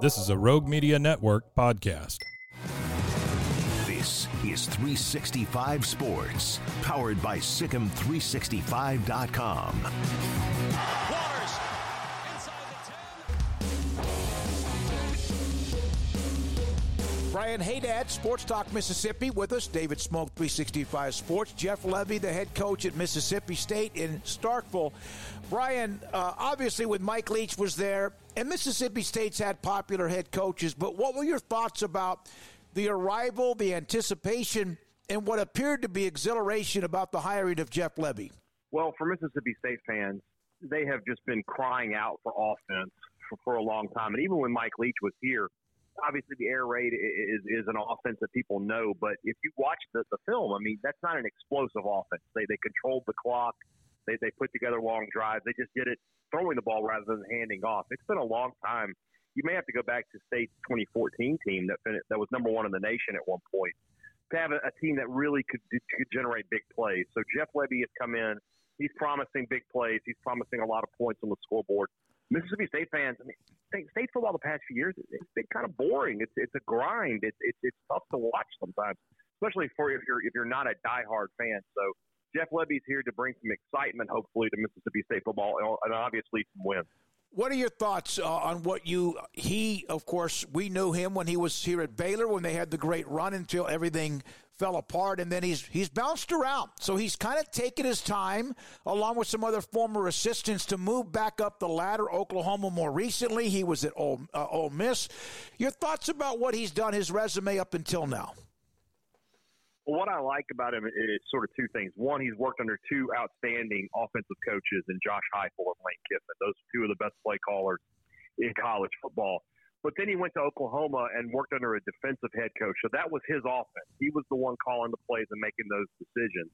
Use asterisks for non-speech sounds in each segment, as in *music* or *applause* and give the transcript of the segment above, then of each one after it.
This is a Rogue Media Network podcast. This is 365 Sports, powered by SicEm365.com. Brian Hadad, Sports Talk Mississippi, with us. David Smoke, 365 Sports. Jeff Lebby, the head coach at Mississippi State in Starkville. Brian, uh, obviously, with Mike Leach was there, and Mississippi State's had popular head coaches, but what were your thoughts about the arrival, the anticipation, and what appeared to be exhilaration about the hiring of Jeff Lebby? Well, for Mississippi State fans, they have just been crying out for offense for, for a long time. And even when Mike Leach was here, obviously the air raid is, is an offense that people know. But if you watch the, the film, I mean, that's not an explosive offense. They, they controlled the clock. They, they put together long drives. They just did it throwing the ball rather than handing off. It's been a long time. You may have to go back to State's 2014 team that finished, that was number one in the nation at one point to have a, a team that really could, could generate big plays. So Jeff Lebby has come in. He's promising big plays. He's promising a lot of points on the scoreboard. Mississippi State fans, I mean, state, state football the past few years, it's been kind of boring. It's it's a grind. It's it's, it's tough to watch sometimes, especially for if you're if you're not a diehard fan. So Jeff Lebby's here to bring some excitement, hopefully, to Mississippi State football, and obviously some wins. What are your thoughts uh, on what you he? Of course, we knew him when he was here at Baylor when they had the great run until everything fell apart, and then he's he's bounced around. So he's kind of taken his time, along with some other former assistants, to move back up the ladder. Oklahoma more recently, he was at Ole, uh, Ole Miss. Your thoughts about what he's done, his resume up until now? Well, what I like about him is sort of two things. One, he's worked under two outstanding offensive coaches in Josh Heupel and Lane Kiffin. Those are two of the best play callers in college football. But then he went to Oklahoma and worked under a defensive head coach. So that was his offense. He was the one calling the plays and making those decisions.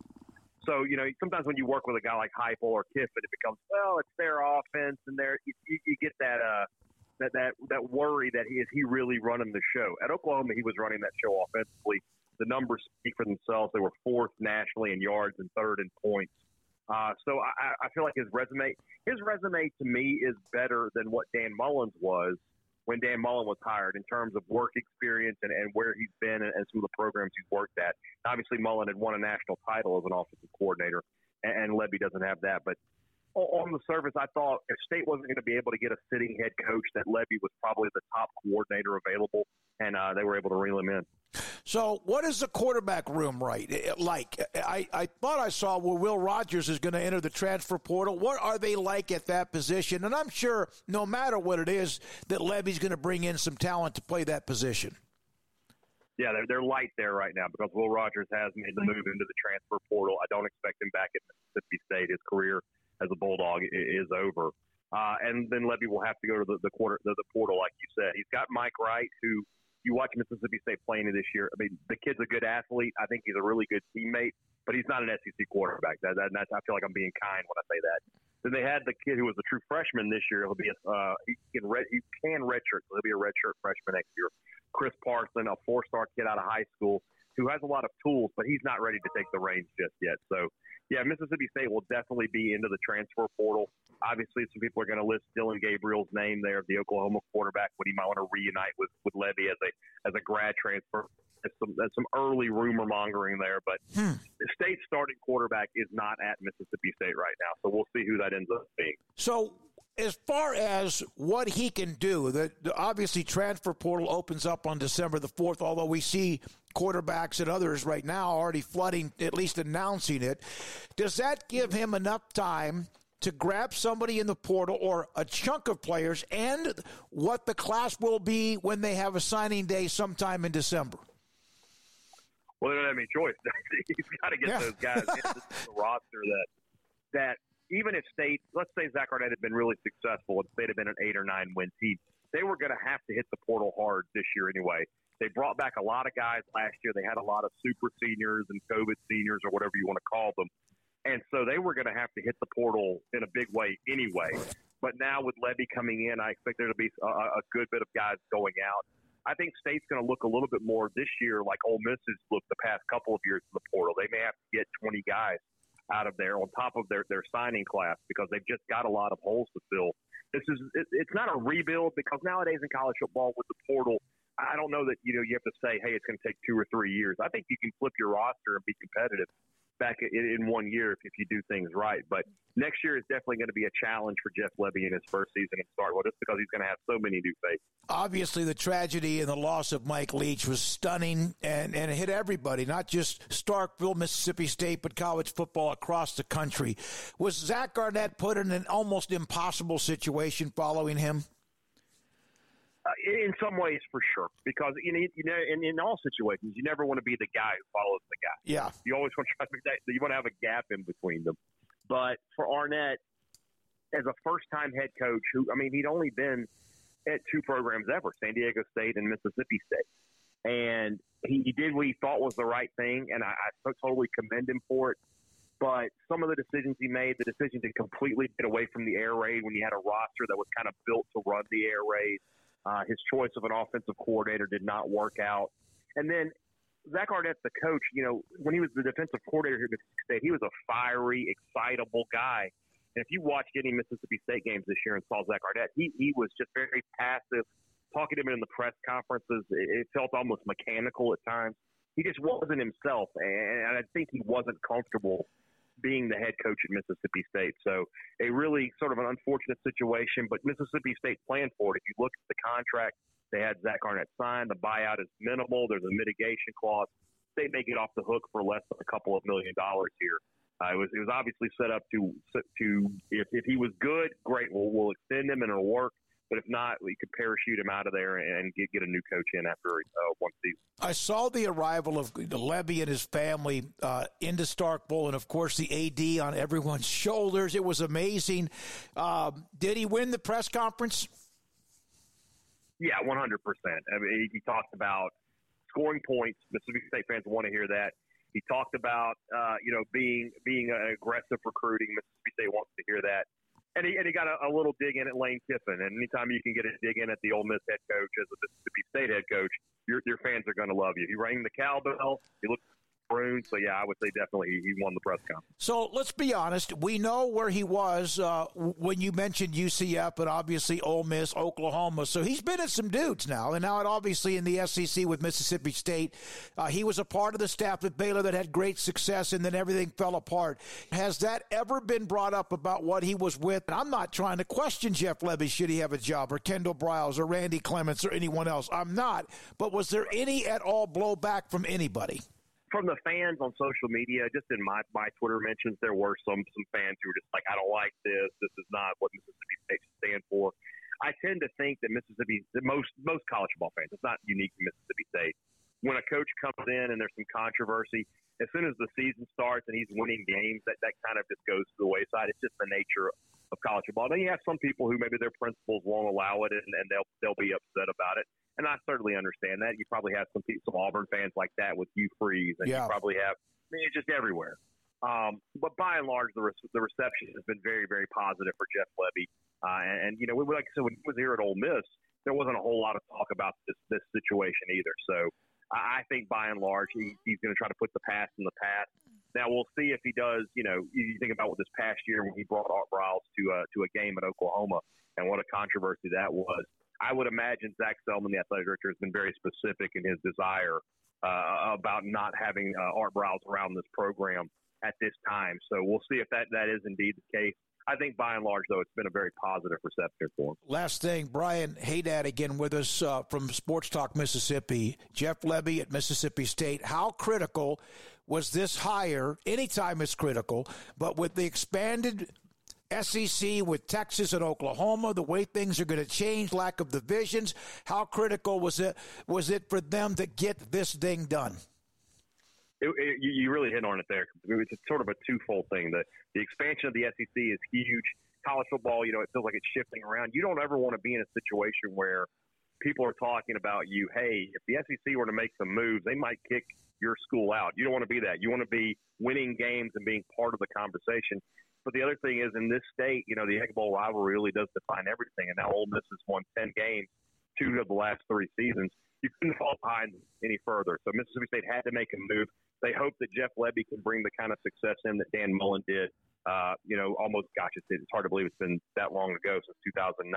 So, you know, sometimes when you work with a guy like Heupel or Kiffin, it becomes, well, it's their offense and their, you, you get that, uh, that, that, that worry that he is he really running the show. At Oklahoma, he was running that show offensively the numbers speak for themselves. They were fourth nationally in yards and third in points. Uh, so I, I feel like his resume, his resume to me is better than what Dan Mullen's was when Dan Mullen was hired in terms of work experience and, and where he's been and, and some of the programs he's worked at. Obviously, Mullen had won a national title as an offensive coordinator, and, and Lebby doesn't have that. But on the surface, I thought if State wasn't going to be able to get a sitting head coach, that Lebby was probably the top coordinator available, and uh, they were able to reel him in. So, what is the quarterback room right like? I, I thought I saw where Will Rogers is going to enter the transfer portal. What are they like at that position? And I'm sure, no matter what it is, that Lebby's going to bring in some talent to play that position. Yeah, they're, they're light there right now because Will Rogers has made the move into the transfer portal. I don't expect him back at Mississippi State. His career as a Bulldog is over. Uh, and then Lebby will have to go to the, the quarter the, the portal, like you said. He's got Mike Wright, who you watch Mississippi State playing this year. I mean, the kid's a good athlete. I think he's a really good teammate, but he's not an SEC quarterback. That, that, that's, I feel like I'm being kind when I say that. Then they had the kid who was a true freshman this year. He'll be a, uh, he can red, he can redshirt. So he'll be a redshirt freshman next year. Chris Parson, a four-star kid out of high school who has a lot of tools, but he's not ready to take the reins just yet. So, yeah, Mississippi State will definitely be into the transfer portal. Obviously, some people are going to list Dillon Gabriel's name there, the Oklahoma quarterback, when he might want to reunite with with Lebby as a as a grad transfer. There's some there's some early rumor mongering there, but hmm. the state starting quarterback is not at Mississippi State right now, so we'll see who that ends up being. So as far as what he can do, the, the, obviously transfer portal opens up on December the fourth. Although we see quarterbacks and others right now already flooding, at least announcing it. Does that give him enough time to grab somebody in the portal or a chunk of players and what the class will be when they have a signing day sometime in December? Well, they don't have any choice. *laughs* He's got to get yeah. those guys into the roster that that even if State, let's say Zach Arnett had been really successful, if State had been an eight or nine win team, they were going to have to hit the portal hard this year anyway. They brought back a lot of guys last year. They had a lot of super seniors and COVID seniors or whatever you want to call them. And so they were going to have to hit the portal in a big way anyway. But now with Lebby coming in, I expect there to be a, a good bit of guys going out. I think State's going to look a little bit more this year like Ole Miss has looked the past couple of years in the portal. They may have to get 20 guys out of there on top of their, their signing class because they've just got a lot of holes to fill. This is it, it's not a rebuild because nowadays in college football with the portal, I don't know that you know you have to say, hey, it's going to take two or three years. I think you can flip your roster and be competitive back in, in one year if, if you do things right. But next year is definitely going to be a challenge for Jeff Lebby in his first season at Starkville, just because he's going to have so many new faces. Obviously, the tragedy and the loss of Mike Leach was stunning and, and it hit everybody, not just Starkville, Mississippi State, but college football across the country. Was Zach Arnett put in an almost impossible situation following him? In some ways, for sure, because you know, you know, in, in all situations, you never want to be the guy who follows the guy. Yeah, you always want to try to that. You want to have a gap in between them. But for Arnett, as a first-time head coach, who I mean, he'd only been at two programs ever: San Diego State and Mississippi State, and he, he did what he thought was the right thing, and I, I totally commend him for it. But some of the decisions he made, the decision to completely get away from the air raid when he had a roster that was kind of built to run the air raid uh, his choice of an offensive coordinator did not work out. And then Zach Arnett, the coach, you know, when he was the defensive coordinator here at Mississippi State, he was a fiery, excitable guy. And if you watched any Mississippi State games this year and saw Zach Arnett, he, he was just very passive. Talking to him in the press conferences, it, it felt almost mechanical at times. He just wasn't himself, and I think he wasn't comfortable being the head coach at Mississippi State. So a really sort of an unfortunate situation, but Mississippi State planned for it. If you look at the contract they had Zach Arnett sign, the buyout is minimal. There's a mitigation clause. They may get off the hook for less than a couple of million dollars here. Uh, it was it was obviously set up to to if, if he was good, great. We'll we'll extend him and it'll work. But if not, we could parachute him out of there and get, get a new coach in after uh, one season. I saw the arrival of Lebby and his family uh, into Starkville, and of course the AD on everyone's shoulders. It was amazing. Um, did he win the press conference? Yeah, one hundred percent. I mean, he talked about scoring points. Mississippi State fans want to hear that. He talked about uh, you know being being aggressive recruiting. Mississippi State wants to hear that and he, and he got a, a little dig in at Lane Kiffin. And anytime you can get a dig in at the Ole Miss head coach as a Mississippi State head coach, your your fans are going to love you. He rang the cowbell. He looked so yeah, I would say definitely he won the press conference. So let's be honest. We know where he was uh, when you mentioned UCF, but obviously Ole Miss, Oklahoma. So he's been at some dudes now, and now obviously in the SEC with Mississippi State. Uh, he was a part of the staff at Baylor that had great success, and then everything fell apart. Has that ever been brought up about what he was with? And I'm not trying to question Jeff Lebby. should he have a job, or Kendall Briles, or Randy Clements, or anyone else. I'm not. But was there any at all blowback from anybody? From the fans on social media, just in my my Twitter mentions, there were some some fans who were just like, I don't like this. This is not what Mississippi State should stand for. I tend to think that Mississippi, most most college football fans, it's not unique to Mississippi State. When a coach comes in and there's some controversy, as soon as the season starts and he's winning games, that that kind of just goes to the wayside. It's just the nature of college football. Then you have some people who maybe their principals won't allow it, and, and they'll they'll be upset about it. and I certainly understand that. You probably have some some Auburn fans like that with Hugh Freeze, and yeah. you probably have. I mean, it's just everywhere. Um, but by and large, the, re- the reception has been very, very positive for Jeff Lebby. Uh, and, and, you know, like I said, when he was here at Ole Miss, there wasn't a whole lot of talk about this, this situation either. So I think by and large, he, he's going to try to put the past in the past. Now we'll see if he does. You know, you think about what this past year when he brought Art Briles to uh, to a game at Oklahoma, and what a controversy that was. I would imagine Zach Selmon, the athletic director, has been very specific in his desire uh, about not having uh, Art Briles around this program at this time. So we'll see if that, that is indeed the case. I think by and large, though, it's been a very positive reception for him. Last thing, Brian Hadad again with us uh, from Sports Talk Mississippi. Jeff Lebby at Mississippi State. How critical was this hire? Anytime it's critical, but with the expanded SEC with Texas and Oklahoma, the way things are going to change, lack of divisions. How critical was it was it for them to get this thing done? It, it, you really hit on it there. It's sort of a twofold thing. The the expansion of the SEC is huge. College football, you know, it feels like it's shifting around. You don't ever want to be in a situation where people are talking about you. Hey, if the SEC were to make some moves, they might kick your school out. You don't want to be that. You want to be winning games and being part of the conversation. But the other thing is, in this state, you know, the Egg Bowl rivalry really does define everything. And now Ole Miss has won ten games, two of the last three seasons. You couldn't fall behind any further. So Mississippi State had to make a move they hope that Jeff Lebby can bring the kind of success in that Dan Mullen did. Uh, you know, almost, gosh, it's, it's hard to believe it's been that long ago since 2009.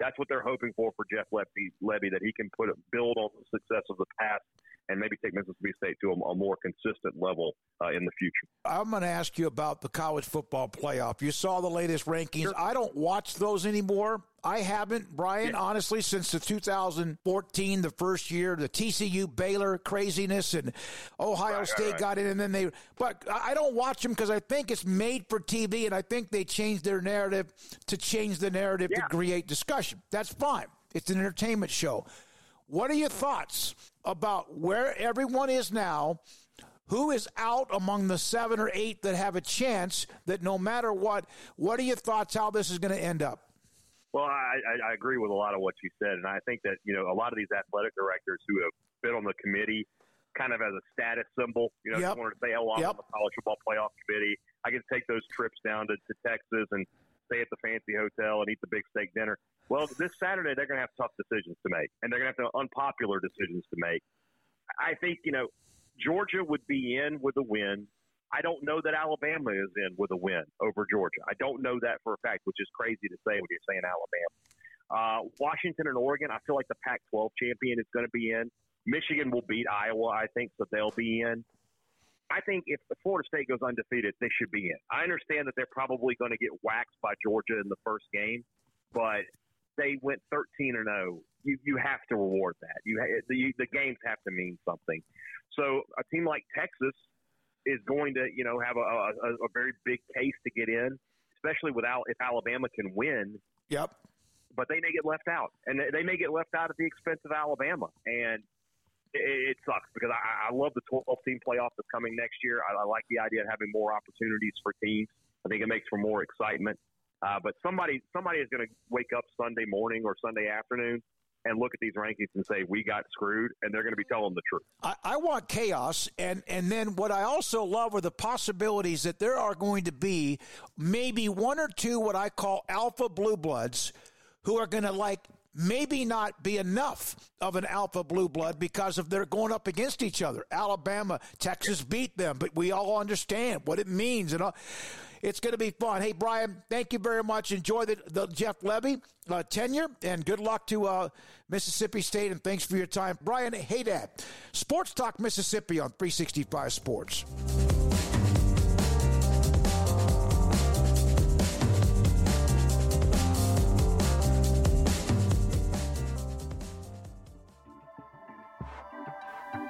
That's what they're hoping for for Jeff Lebby, Lebby that he can put build on the success of the past and maybe take Mississippi State to a, a more consistent level uh, in the future. I'm going to ask you about the college football playoff. You saw the latest rankings. Sure. I don't watch those anymore. I haven't, Brian, yeah. honestly, since the 2014, the first year, the TCU Baylor craziness and Ohio right, State right, right. got in, and then they. But I don't watch them because I think it's made for TV, and I think they changed their narrative to change the narrative yeah. to create discussion. That's fine. It's an entertainment show. What are your thoughts about where everyone is now? Who is out among the seven or eight that have a chance that no matter what, what are your thoughts how this is going to end up? Well, I, I agree with a lot of what you said, and I think that you know a lot of these athletic directors who have been on the committee, kind of as a status symbol. You know, yep. just wanted to say, "Oh, I'm yep. on the college football playoff committee. I get to take those trips down to, to Texas and stay at the fancy hotel and eat the big steak dinner." Well, this Saturday they're going to have tough decisions to make, and they're going to have to unpopular decisions to make. I think you know Georgia would be in with a win. I don't know that Alabama is in with a win over Georgia. I don't know that for a fact, which is crazy to say when you're saying Alabama. Uh, Washington and Oregon, I feel like the Pac 12 champion is going to be in. Michigan will beat Iowa, I think, so they'll be in. I think if the Florida State goes undefeated, they should be in. I understand that they're probably going to get waxed by Georgia in the first game, but they went 13 or 0. You you have to reward that. You ha- the you the games have to mean something. So a team like Texas is going to, you know, have a, a, a very big case to get in, especially without if Alabama can win. Yep. But they may get left out, and they may get left out at the expense of Alabama, and it, sucks because I, I love the 12 team playoff that's coming next year. I, I like the idea of having more opportunities for teams. I think it makes for more excitement. Uh, but somebody somebody is going to wake up Sunday morning or Sunday afternoon and look at these rankings and say we got screwed, and they're going to be telling the truth. I, I, want chaos, and and then what I also love are the possibilities that there are going to be maybe one or two what I call alpha blue bloods who are going to like maybe not be enough of an alpha blue blood because of they're going up against each other. Alabama, Texas beat them, but we all understand what it means and. It's going to be fun. Hey, Brian, thank you very much. Enjoy the, the Jeff Lebby uh, tenure, and good luck to uh, Mississippi State, and thanks for your time. Brian Hadad, Sports Talk Mississippi on 365 Sports.